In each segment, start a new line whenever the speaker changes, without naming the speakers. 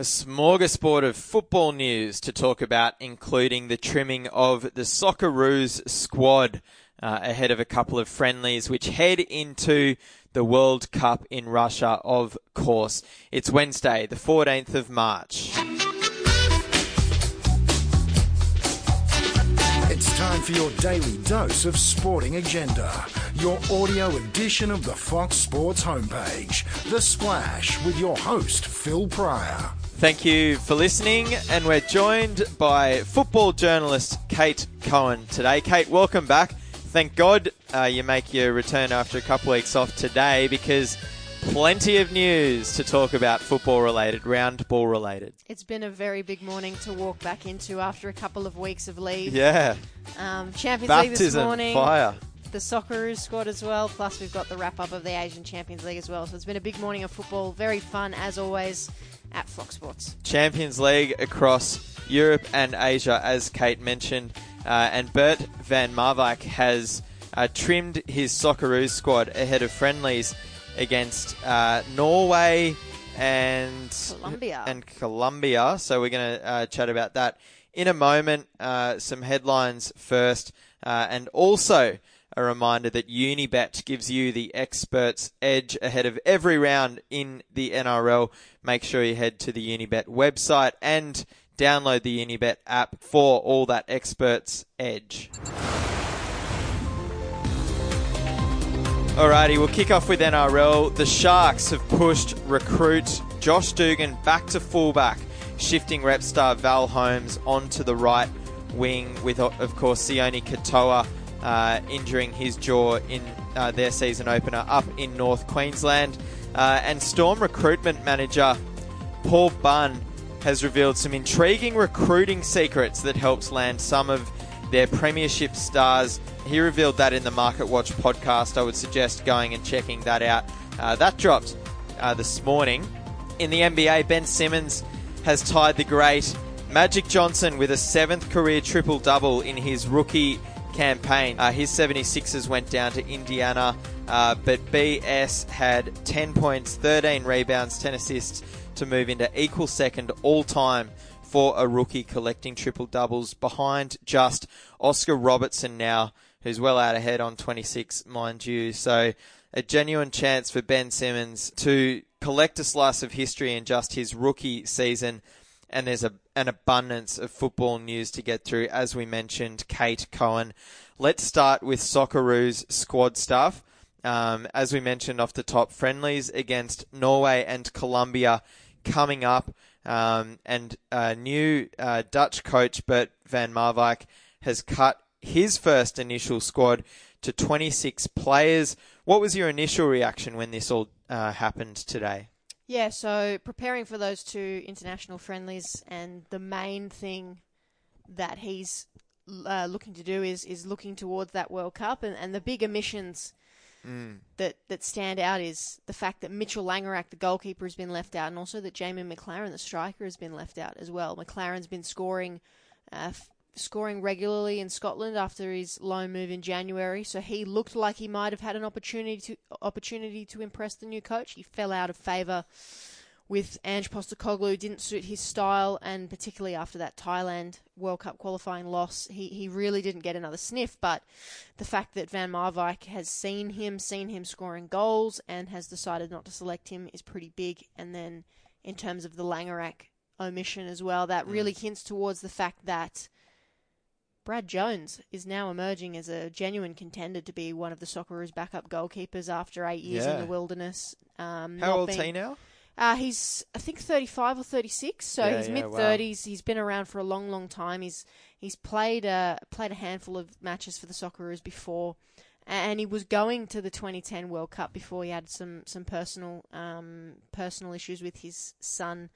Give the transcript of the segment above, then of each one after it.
A smorgasbord of football news to talk about, including the trimming of the Socceroos squad uh, ahead of a couple of friendlies, which head into the World Cup in Russia, of course. It's Wednesday, the 14th of March.
It's time for your daily dose of sporting agenda. Your audio edition of the Fox Sports homepage. The Splash with your host, Phil Prior.
Thank you for listening, and we're joined by football journalist Kate Cohen today. Kate, welcome back. Thank God uh, you make your return after a couple weeks off today because plenty of news to talk about football related, round ball related.
It's been a very big morning to walk back into after a couple of weeks of leave.
Yeah.
Um, Champions League this morning.
fire.
The Socceroos squad as well. Plus, we've got the wrap up of the Asian Champions League as well. So it's been a big morning of football. Very fun as always at Fox Sports.
Champions League across Europe and Asia, as Kate mentioned. Uh, and Bert van Marwijk has uh, trimmed his Socceroos squad ahead of friendlies against uh, Norway and
Colombia.
and Colombia. So we're going to uh, chat about that in a moment. Uh, some headlines first, uh, and also a reminder that Unibet gives you the experts edge ahead of every round in the NRL. Make sure you head to the Unibet website and download the Unibet app for all that experts edge. Alrighty, we'll kick off with NRL. The Sharks have pushed recruit Josh Dugan back to fullback, shifting rep star Val Holmes onto the right wing with, of course, Sione Katoa uh, injuring his jaw in uh, their season opener up in North Queensland. Uh, and Storm recruitment manager Paul Bunn has revealed some intriguing recruiting secrets that helps land some of their premiership stars. He revealed that in the Market Watch podcast. I would suggest going and checking that out. Uh, that dropped uh, this morning. In the NBA, Ben Simmons has tied the great Magic Johnson with a seventh career triple double in his rookie campaign. Uh, his 76ers went down to Indiana, uh, but BS had 10 points, 13 rebounds, 10 assists to move into equal second all time for a rookie collecting triple doubles behind just Oscar Robertson now, who's well out ahead on 26, mind you. So a genuine chance for Ben Simmons to collect a slice of history in just his rookie season. And there's a, an abundance of football news to get through. As we mentioned, Kate Cohen. Let's start with Socceroos squad stuff. Um, as we mentioned off the top, friendlies against Norway and Colombia coming up. Um, and new uh, Dutch coach Bert van Marwijk has cut his first initial squad to 26 players. What was your initial reaction when this all uh, happened today?
Yeah, so preparing for those two international friendlies, and the main thing that he's uh, looking to do is is looking towards that World Cup, and, and the bigger missions
Mm.
that that stand out is the fact that Mitchell Langerak, the goalkeeper, has been left out, and also that Jamie McLaren, the striker, has been left out as well. McLaren's been scoring. Uh, f- scoring regularly in Scotland after his loan move in January, so he looked like he might have had an opportunity to opportunity to impress the new coach. He fell out of favour with Ange Postecoglou, didn't suit his style, and particularly after that Thailand World Cup qualifying loss, he, he really didn't get another sniff. But the fact that Van Marwijk has seen him, seen him scoring goals, and has decided not to select him is pretty big. And then in terms of the Langerak omission as well, that mm. really hints towards the fact that Brad Jones is now emerging as a genuine contender to be one of the Socceroos' backup goalkeepers after eight years in the wilderness. Um,
How old's
being-
he now?
uh, he's I think 35 or 36, so
Yeah,
he's
yeah,
mid
wow.
30s. He's been around for a long, long time. He's he's played uh, played a handful of matches for the Socceroos before, and he was going to the 2010 World Cup before he had some some personal um, personal issues with his son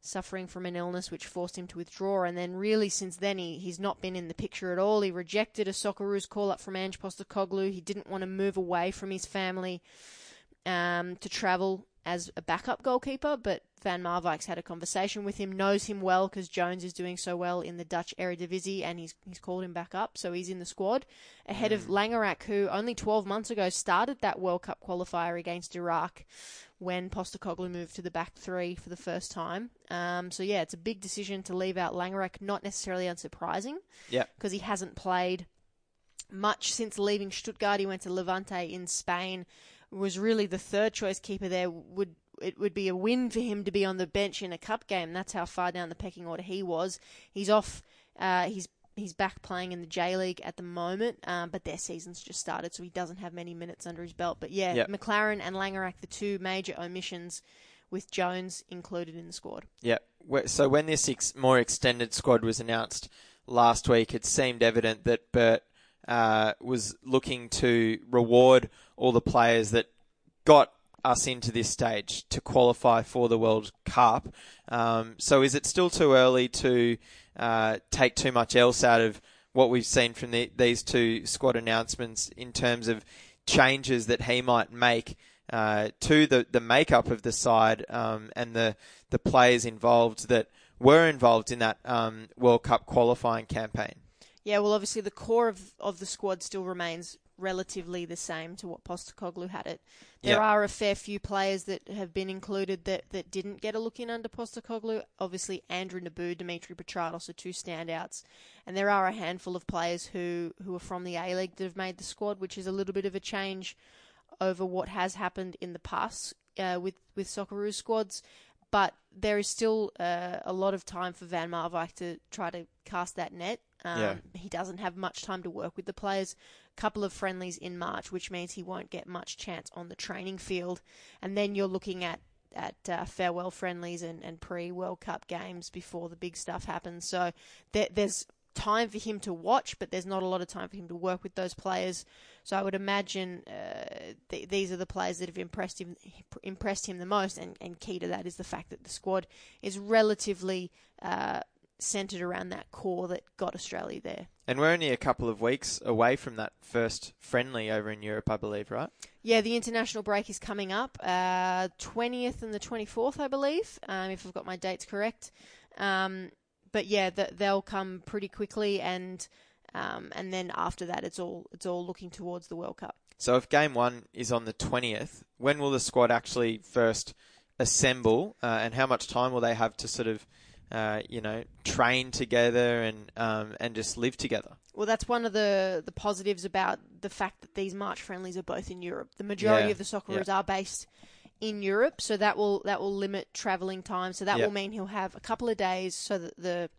suffering from an illness which forced him to withdraw. And then, really, since then, he, he's not been in the picture at all. He rejected a Socceroos call up from Ange Postecoglou. He didn't want to move away from his family um, to travel as a backup goalkeeper, but Van Marwijk's had a conversation with him, knows him well because Jones is doing so well in the Dutch Eredivisie, and he's he's called him back up, so he's in the squad ahead of Langerak, who only 12 months ago started that World Cup qualifier against Iraq when Postecoglou moved to the back three for the first time. Um, so yeah, it's a big decision to leave out Langerak. Not necessarily unsurprising.
Yeah.
Because he hasn't played much since leaving Stuttgart. He went to Levante in Spain. Was really the third choice keeper there. Would it would be a win for him to be on the bench in a cup game. That's how far down the pecking order he was. He's off. Uh, he's he's back playing in the J League at the moment, um, but their season's just started, so he doesn't have many minutes under his belt. But yeah,
Yep.
McLaren and Langerak, the two major omissions, with Jones included in the squad.
Yeah. So when this ex- more extended squad was announced last week, it seemed evident that Bert uh, was looking to reward all the players that got us into this stage to qualify for the World Cup. Um, so is it still too early to uh, take too much else out of what we've seen from the, these two squad announcements in terms of changes that he might make uh, to the, the makeup of the side um, and the the players involved that were involved in that um, World Cup qualifying campaign.
Yeah, well, obviously the core of, of the squad still remains relatively the same to what Postecoglou had it. There
Yeah.
are a fair few players that have been included that, that didn't get a look in under Postecoglou. Obviously, Andrew Nabbout, Dimitri Petratos are two standouts. And there are a handful of players who, who are from the A-League that have made the squad, which is a little bit of a change over what has happened in the past uh, with, with Socceroos squads. But there is still uh, a lot of time for Van Marwijk to try to cast that net. Um,
Yeah.
He doesn't have much time to work with the players. A couple of friendlies in March, which means he won't get much chance on the training field. And then you're looking at at uh, farewell friendlies and, and pre World Cup games before the big stuff happens. So there, there's time for him to watch, but there's not a lot of time for him to work with those players. So I would imagine uh, th- these are the players that have impressed him impressed him the most, and, and key to that is the fact that the squad is relatively uh, centered around that core that got Australia there.
And we're only a couple of weeks away from that first friendly over in Europe, I believe, right?
Yeah, the international break is coming up, uh, 20th and the 24th, I believe, um, if I've got my dates correct. Um, but yeah, th- they'll come pretty quickly, and um, and then after that, it's all it's all looking towards the World Cup.
So if game one is on the 20th, when will the squad actually first assemble uh, and how much time will they have to sort of, uh, you know, train together and, um, and just live together?
Well, that's one of the, the positives about the fact that these March friendlies are both in Europe. The majority
Yeah,
of the Socceroos
yeah.
are based in Europe, so that will that will limit travelling time. So that
Yeah.
will mean he'll have a couple of days so that the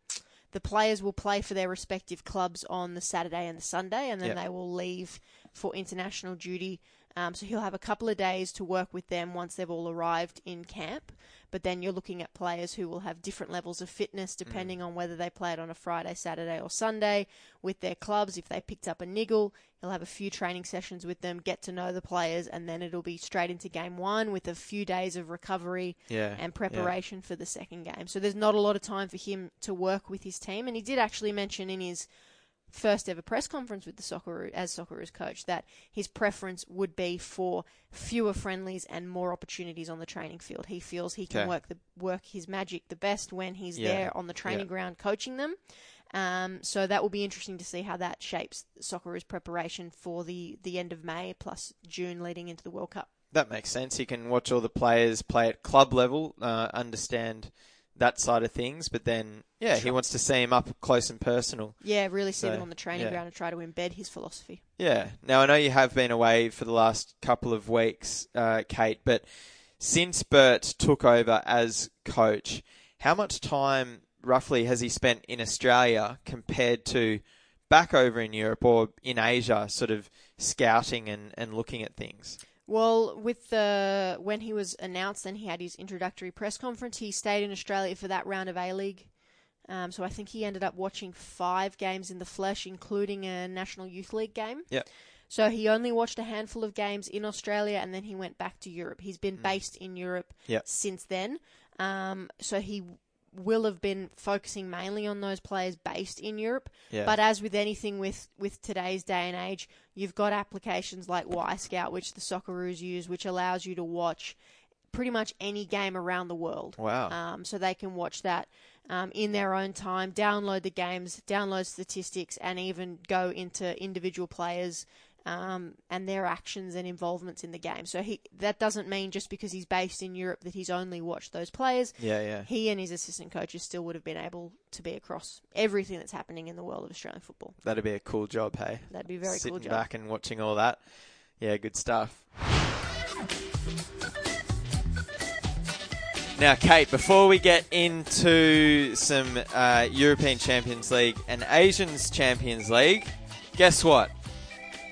the players will play for their respective clubs on the Saturday and the Sunday, and then they will leave for international duty. Um, so he'll have a couple of days to work with them once they've all arrived in camp. But then you're looking at players who will have different levels of fitness depending on whether they played on a Friday, Saturday, or Sunday with their clubs. If they picked up a niggle, he'll have a few training sessions with them, get to know the players, and then it'll be straight into game one with a few days of recovery
Yeah,
and
yeah.
preparation for the second game. So there's not a lot of time for him to work with his team. And he did actually mention in his first ever press conference with the Socceroo as Socceroos coach that his preference would be for fewer friendlies and more opportunities on the training field. He feels he can
Okay.
work the work his magic the best when he's
Yeah,
there on the training
yeah.
ground coaching them. Um, so that will be interesting to see how that shapes Socceroos preparation for the, the end of May plus June leading into the World Cup.
That makes sense. You can watch all the players play at club level, uh, understand that side of things, but then, yeah, he wants to see him up close and personal.
Yeah, really see
So,
him on the training
yeah.
ground and try to embed his philosophy.
Yeah. Now I know you have been away for the last couple of weeks, uh, Kate, but since Bert took over as coach, how much time roughly has he spent in Australia compared to back over in Europe or in Asia, sort of scouting and, and looking at things?
Well, with the when he was announced, and he had his introductory press conference. He stayed in Australia for that round of A League. Um, so I think he ended up watching five games in the flesh, including a National Youth League game.
Yep.
So he only watched a handful of games in Australia, and then he went back to Europe. He's been based in Europe
Yep.
since then. Um, so he will have been focusing mainly on those players based in Europe.
Yeah.
But as with anything with, with today's day and age, you've got applications like Wyscout, which the Socceroos use, which allows you to watch pretty much any game around the world.
Wow.
Um, so they can watch that um, in their own time, download the games, download statistics, and even go into individual players um, and their actions and involvements in the game. So he that doesn't mean just because he's based in Europe that he's only watched those players.
Yeah, yeah.
He and his assistant coaches still would have been able to be across everything that's happening in the world of Australian football.
That'd be a cool job, hey.
That'd be a very
Sitting
cool job.
back and watching all that. Yeah, good stuff. Now, Kate, before we get into some uh, European Champions League and Asians Champions League, guess what?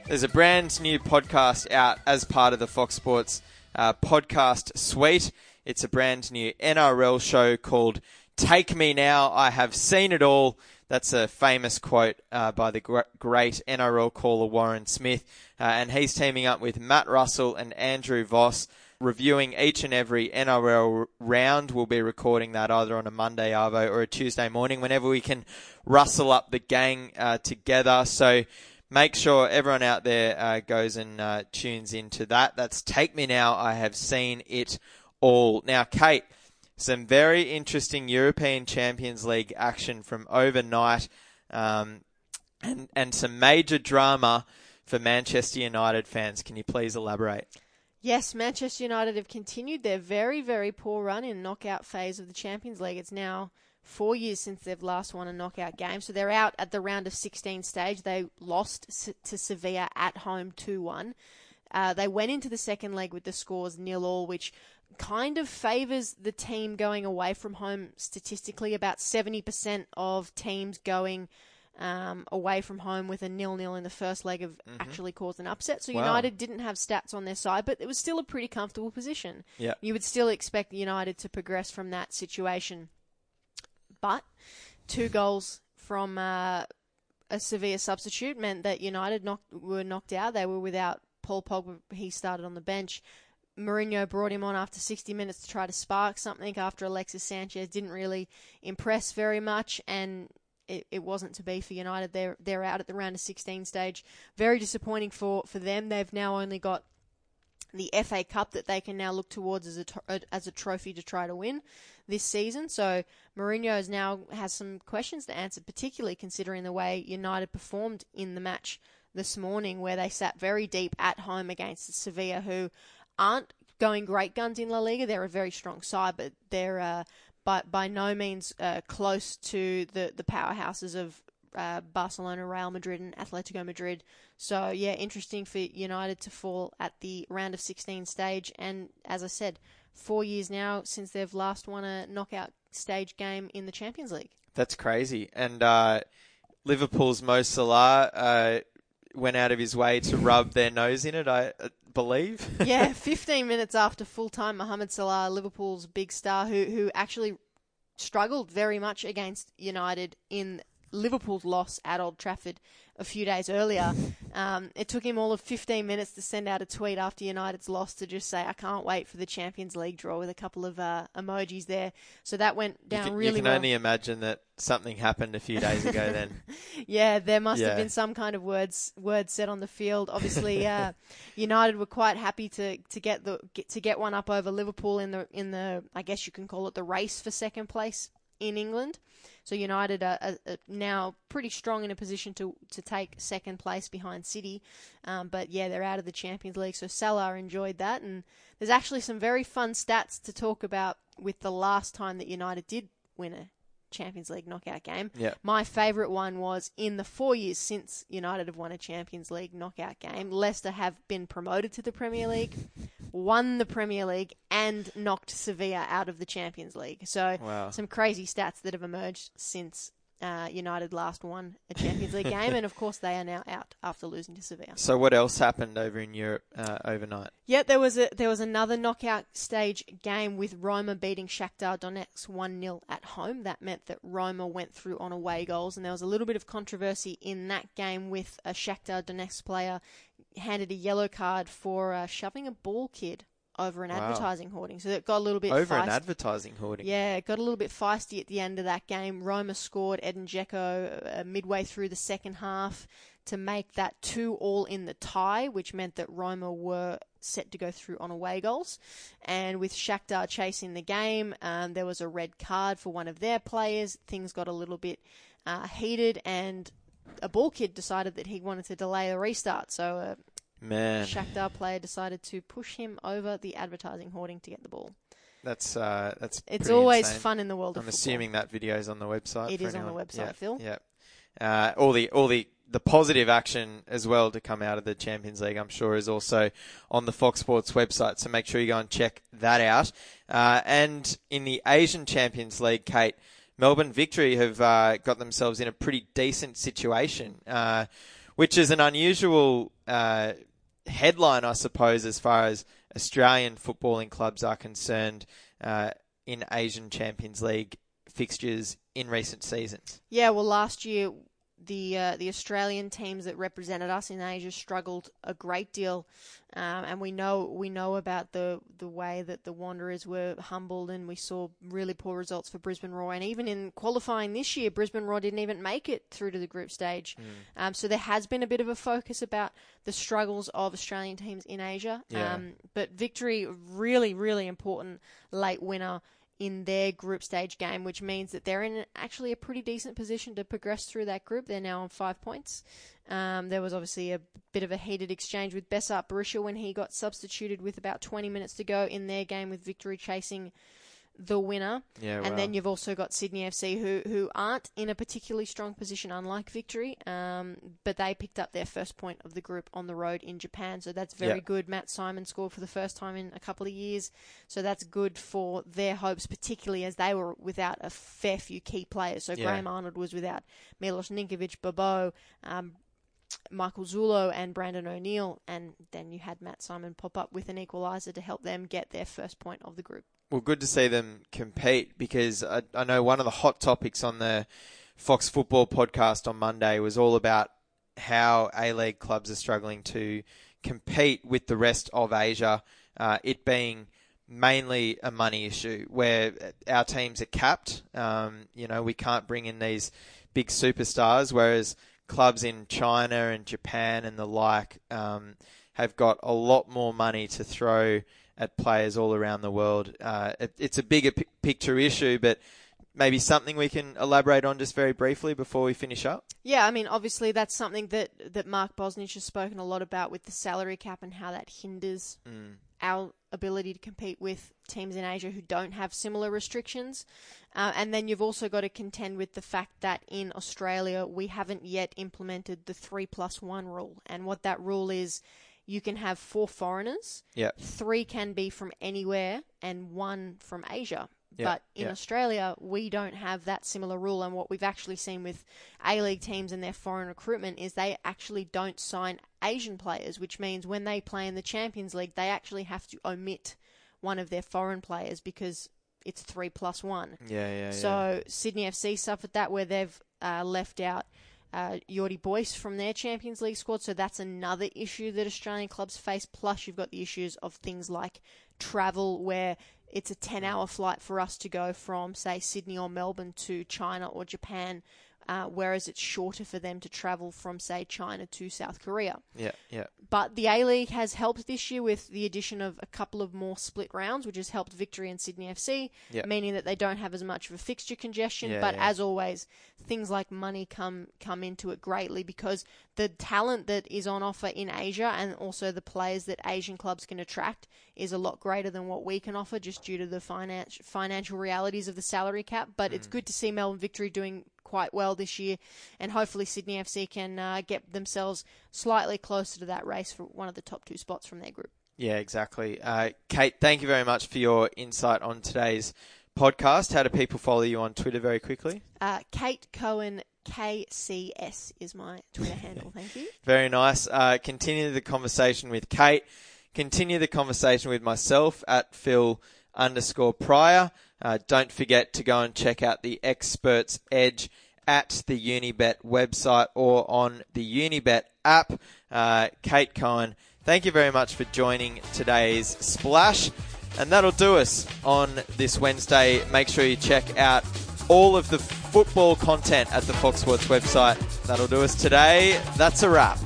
There's a brand new podcast out as part of the Fox Sports uh, podcast suite. It's a brand new NRL show called Take Me Now. I have seen it all. That's a famous quote uh, by the great NRL caller Warren Smith. Uh, and he's teaming up with Matt Russell and Andrew Voss, reviewing each and every NRL round. We'll be recording that either on a Monday Arvo or a Tuesday morning, whenever we can rustle up the gang uh, together. So make sure everyone out there uh, goes and uh, tunes into that. That's Take Me Now. I have seen it all. Now, Kate, some very interesting European Champions League action from overnight, um, and and some major drama for Manchester United fans. Can you please elaborate?
Yes, Manchester United have continued their very, very poor run in knockout phase of the Champions League. It's now four years since they've last won a knockout game. So they're out at the round of 16 stage. They lost to Sevilla at home 2 1. Uh, they went into the second leg with the scores nil all, which kind of favours the team going away from home statistically. About 70% of teams going um, away from home with a nil nil in the first leg have actually caused an upset. So
Wow.
United didn't have stats on their side, but it was still a pretty comfortable position.
Yeah.
You would still expect United to progress from that situation. But two goals from uh, a Sevilla substitute meant that United knocked, were knocked out. They were without Paul Pogba. He started on the bench. Mourinho brought him on after 60 minutes to try to spark something after Alexis Sanchez didn't really impress very much and it, it wasn't to be for United. They're they're out at the round of 16 stage. Very disappointing for, for them. They've now only got the FA Cup that they can now look towards as a tr- as a trophy to try to win this season. So Mourinho is now has some questions to answer, particularly considering the way United performed in the match this morning, where they sat very deep at home against Sevilla, who aren't going great guns in La Liga. They're a very strong side, but they're uh, by by no means uh, close to the the powerhouses of uh, Barcelona, Real Madrid, and Atletico Madrid. So yeah, interesting for United to fall at the round of 16 stage. And as I said, four years now since they've last won a knockout stage game in the Champions League.
That's crazy. And uh, Liverpool's Mo Salah uh, went out of his way to rub their nose in it, I uh, believe.
yeah, 15 minutes after full time, Mohamed Salah, Liverpool's big star, who who actually struggled very much against United in Liverpool's loss at Old Trafford a few days earlier. Um, it took him all of 15 minutes to send out a tweet after United's loss to just say, "I can't wait for the Champions League draw" with a couple of uh, emojis there. So that went
You
down
can,
really
you can
well.
only imagine that something happened a few days ago then.
Yeah, there must
Yeah.
have been some kind of words words said on the field. Obviously, uh, United were quite happy to, to get the get, to get one up over Liverpool in the in the I guess you can call it the race for second place in England. So United are, are, are now pretty strong in a position to to take second place behind City. Um, but yeah, they're out of the Champions League. So Salah enjoyed that, and there's actually some very fun stats to talk about with the last time that United did win a Champions League knockout game.
Yeah.
My favourite one was in the four years since United have won a Champions League knockout game, Leicester have been promoted to the Premier League, won the Premier League, and knocked Sevilla out of the Champions League. So
Wow.
some crazy stats that have emerged since uh, United last won a Champions League game, and of course they are now out after losing to Sevilla.
So what else happened over in Europe uh, overnight?
Yeah, there was a there was another knockout stage game with Roma beating Shakhtar Donetsk 1-0 at home. That meant that Roma went through on away goals and there was a little bit of controversy in that game with a Shakhtar Donetsk player handed a yellow card for uh, shoving a ball kid over an
Wow.
advertising hoarding. So it got a little bit
Over an advertising hoarding.
Yeah, it got a little bit feisty at the end of that game. Roma scored Edin Dzeko uh, midway through the second half to make that two all in the tie, which meant that Roma were set to go through on away goals. And with Shakhtar chasing the game, um, there was a red card for one of their players. Things got a little bit uh, heated, and a ball kid decided that he wanted to delay a restart, so a
Man,
Shakhtar player decided to push him over the advertising hoarding to get the ball.
that's uh, that's.
It's always
insane.
fun in the world of football.
I'm assuming that video is on the website.
It
is
is on the website,
yeah,
Phil.
Yeah. Uh, all the all the the positive action as well to come out of the Champions League, I'm sure, is also on the Fox Sports website. So make sure you go and check that out. Uh, and in the Asian Champions League, Kate, Melbourne Victory have uh, got themselves in a pretty decent situation, uh, which is an unusual uh, headline, I suppose, as far as Australian footballing clubs are concerned uh, in Asian Champions League fixtures in recent seasons.
Yeah, well, last year the uh, the Australian teams that represented us in Asia struggled a great deal, um, and we know we know about the the way that the Wanderers were humbled, and we saw really poor results for Brisbane Roar, and even in qualifying this year, Brisbane Roar didn't even make it through to the group stage. Um, so there has been a bit of a focus about the struggles of Australian teams in Asia,
Yeah.
um, but victory really really important late winner in their group stage game, which means that they're in actually a pretty decent position to progress through that group. They're now on five points. Um, there was obviously a bit of a heated exchange with Besart Berisha when he got substituted with about 20 minutes to go in their game with victory chasing the winner.
Yeah,
and then you've also got Sydney FC who who aren't in a particularly strong position, unlike Victory. Um, but they picked up their first point of the group on the road in Japan, so that's very
Yeah.
good. Matt Simon scored for the first time in a couple of years, so that's good for their hopes, particularly as they were without a fair few key players. So
Yeah.
Graham Arnold was without Milos Ninkovic, Bobo. Um, Michael Zullo and Brandon O'Neill, and then you had Matt Simon pop up with an equaliser to help them get their first point of the group.
Well, good to see them compete because I, I know one of the hot topics on the Fox Football podcast on Monday was all about how A League clubs are struggling to compete with the rest of Asia, uh, it being mainly a money issue where our teams are capped. Um, you know, we can't bring in these big superstars, whereas clubs in China and Japan and the like um, have got a lot more money to throw at players all around the world. Uh, it, it's a bigger p- picture issue, but maybe something we can elaborate on just very briefly before we finish up.
Yeah, I mean, obviously that's something that, that Mark Bosnich has spoken a lot about with the salary cap and how that hinders our ability to compete with teams in Asia who don't have similar restrictions. Uh, and then you've also got to contend with the fact that in Australia we haven't yet implemented the three plus one rule. And what that rule is, you can have four foreigners,
Yeah.
three can be from anywhere, and one from Asia.
Yeah,
But in
yeah.
Australia, we don't have that similar rule. And what we've actually seen with A League teams and their foreign recruitment is they actually don't sign Asian players, which means when they play in the Champions League, they actually have to omit one of their foreign players because it's three plus one.
Yeah, yeah, yeah.
So Sydney FC suffered that where they've uh, left out uh, Jordy Buijs from their Champions League squad. So that's another issue that Australian clubs face. Plus, you've got the issues of things like travel, where it's a 10 hour flight for us to go from, say, Sydney or Melbourne to China or Japan, uh, whereas it's shorter for them to travel from, say, China to South Korea.
yeah, yeah.
But the A League has helped this year with the addition of a couple of more split rounds, which has helped Victory and Sydney FC,
Yeah.
meaning that they don't have as much of a fixture congestion.
Yeah,
but
yeah.
as always, things like money come come into it greatly because the talent that is on offer in Asia and also the players that Asian clubs can attract is a lot greater than what we can offer just due to the finance, financial realities of the salary cap. But
Mm.
it's good to see Melbourne Victory doing quite well this year, and hopefully Sydney FC can uh, get themselves slightly closer to that race for one of the top two spots from their group.
Yeah, exactly. Uh, Kate, thank you very much for your insight on today's podcast. How do people follow you on Twitter very quickly?
Uh, Kate Cohen KCS is my Twitter handle. Thank you.
Very nice. Uh, continue the conversation with Kate. Continue the conversation with myself at Phil underscore Prior. Uh, don't forget to go and check out the Experts Edge at the Unibet website or on the Unibet app. Uh, Kate Cohen, thank you very much for joining today's Splash. And that'll do us on this Wednesday. Make sure you check out all of the football content at the Fox Sports website. That'll do us today. That's a wrap.